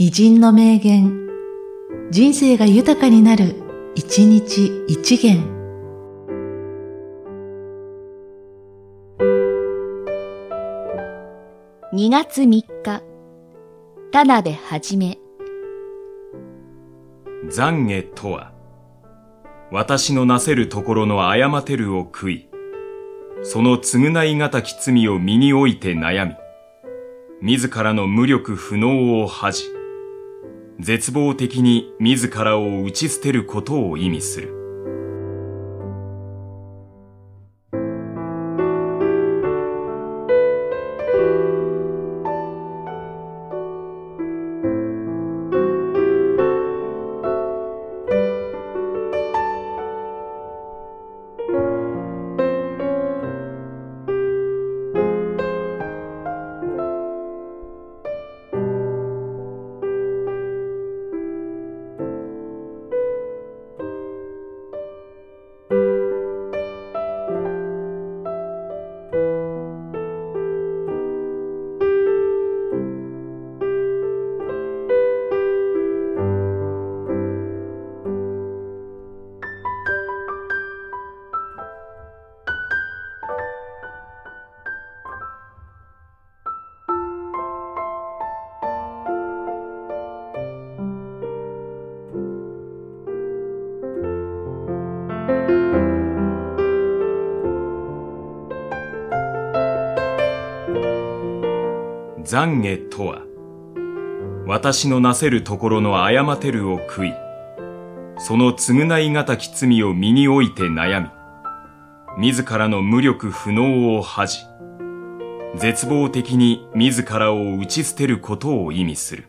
偉人の名言、人生が豊かになる、一日一元。2月3日、田辺はじめ。懺悔とは、私のなせるところの誤てるを悔い、その償いがたき罪を身において悩み、自らの無力不能を恥じ、絶望的に自らを打ち捨てることを意味する。懺悔とは、私のなせるところの誤てるを悔い、その償いがたき罪を身において悩み、自らの無力不能を恥じ、絶望的に自らを打ち捨てることを意味する。